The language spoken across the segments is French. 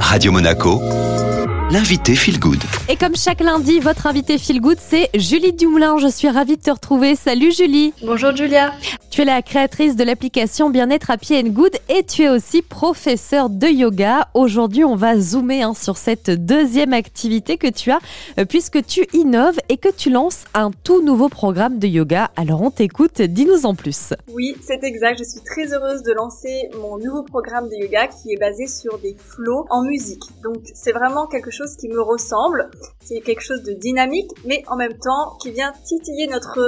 Radio Monaco, l'invité Feel Good. Et comme chaque lundi, votre invité Feel Good, c'est Julie Dumoulin. Je suis ravie de te retrouver. Salut Julie. Bonjour Julia. Tu es la créatrice de l'application Bien-être Happy and Good et tu es aussi professeur de yoga. Aujourd'hui, on va zoomer hein, sur cette deuxième activité que tu as euh, puisque tu innoves et que tu lances un tout nouveau programme de yoga. Alors on t'écoute, dis-nous en plus. Oui, c'est exact. Je suis très heureuse de lancer mon nouveau programme de yoga qui est basé sur des flots en musique. Donc c'est vraiment quelque chose qui me ressemble. C'est quelque chose de dynamique mais en même temps qui vient titiller notre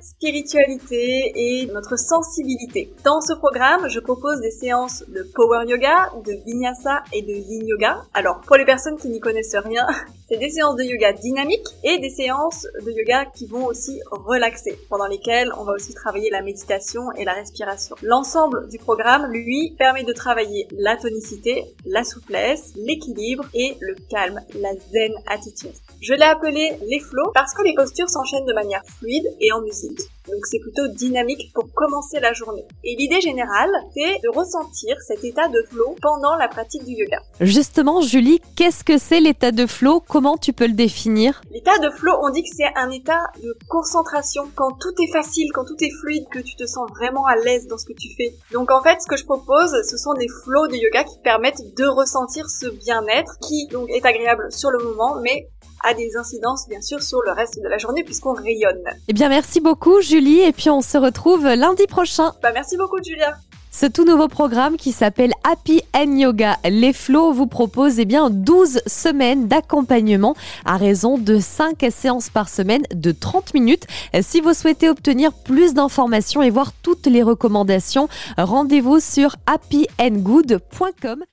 spiritualité et notre sensibilité. Dans ce programme, je propose des séances de power yoga, de vinyasa et de yin yoga. Alors, pour les personnes qui n'y connaissent rien, c'est des séances de yoga dynamiques et des séances de yoga qui vont aussi relaxer, pendant lesquelles on va aussi travailler la méditation et la respiration. L'ensemble du programme, lui, permet de travailler la tonicité, la souplesse, l'équilibre et le calme, la zen attitude. Je l'ai appelé les flots parce que les postures s'enchaînent de manière fluide et en musique. Donc c'est plutôt dynamique pour commencer la journée. Et l'idée générale, c'est de ressentir cet état de flow pendant la pratique du yoga. Justement, Julie, qu'est-ce que c'est l'état de flow? Comment tu peux le définir? L'état de flow, on dit que c'est un état de concentration, quand tout est facile, quand tout est fluide, que tu te sens vraiment à l'aise dans ce que tu fais. Donc en fait, ce que je propose, ce sont des flows de yoga qui permettent de ressentir ce bien-être qui donc est agréable sur le moment, mais a des incidences bien sûr sur le reste de la journée puisqu'on rayonne. Eh bien merci beaucoup Julie et puis on se retrouve lundi prochain. Bah merci beaucoup Julia. Ce tout nouveau programme qui s'appelle Happy and Yoga Les Flots vous propose eh bien 12 semaines d'accompagnement à raison de 5 séances par semaine de 30 minutes. Si vous souhaitez obtenir plus d'informations et voir toutes les recommandations, rendez-vous sur happyandgood.com.